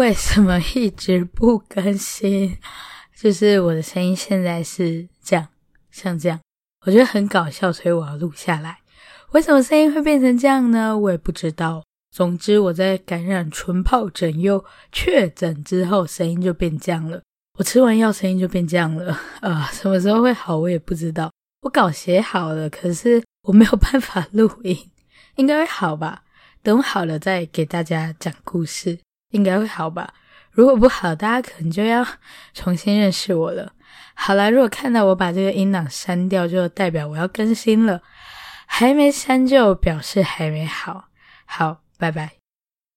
为什么一直不更新？就是我的声音现在是这样，像这样，我觉得很搞笑，所以我要录下来。为什么声音会变成这样呢？我也不知道。总之，我在感染纯疱疹又确诊之后，声音就变这样了。我吃完药，声音就变这样了。呃，什么时候会好，我也不知道。我稿写好了，可是我没有办法录音，应该会好吧？等好了再给大家讲故事，应该会好吧？如果不好，大家可能就要重新认识我了。好啦，如果看到我把这个音档删掉，就代表我要更新了。还没删就表示还没好。好，拜拜。